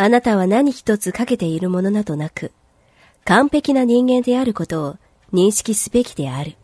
あなたは何一つかけているものなどなく、完璧な人間であることを認識すべきである。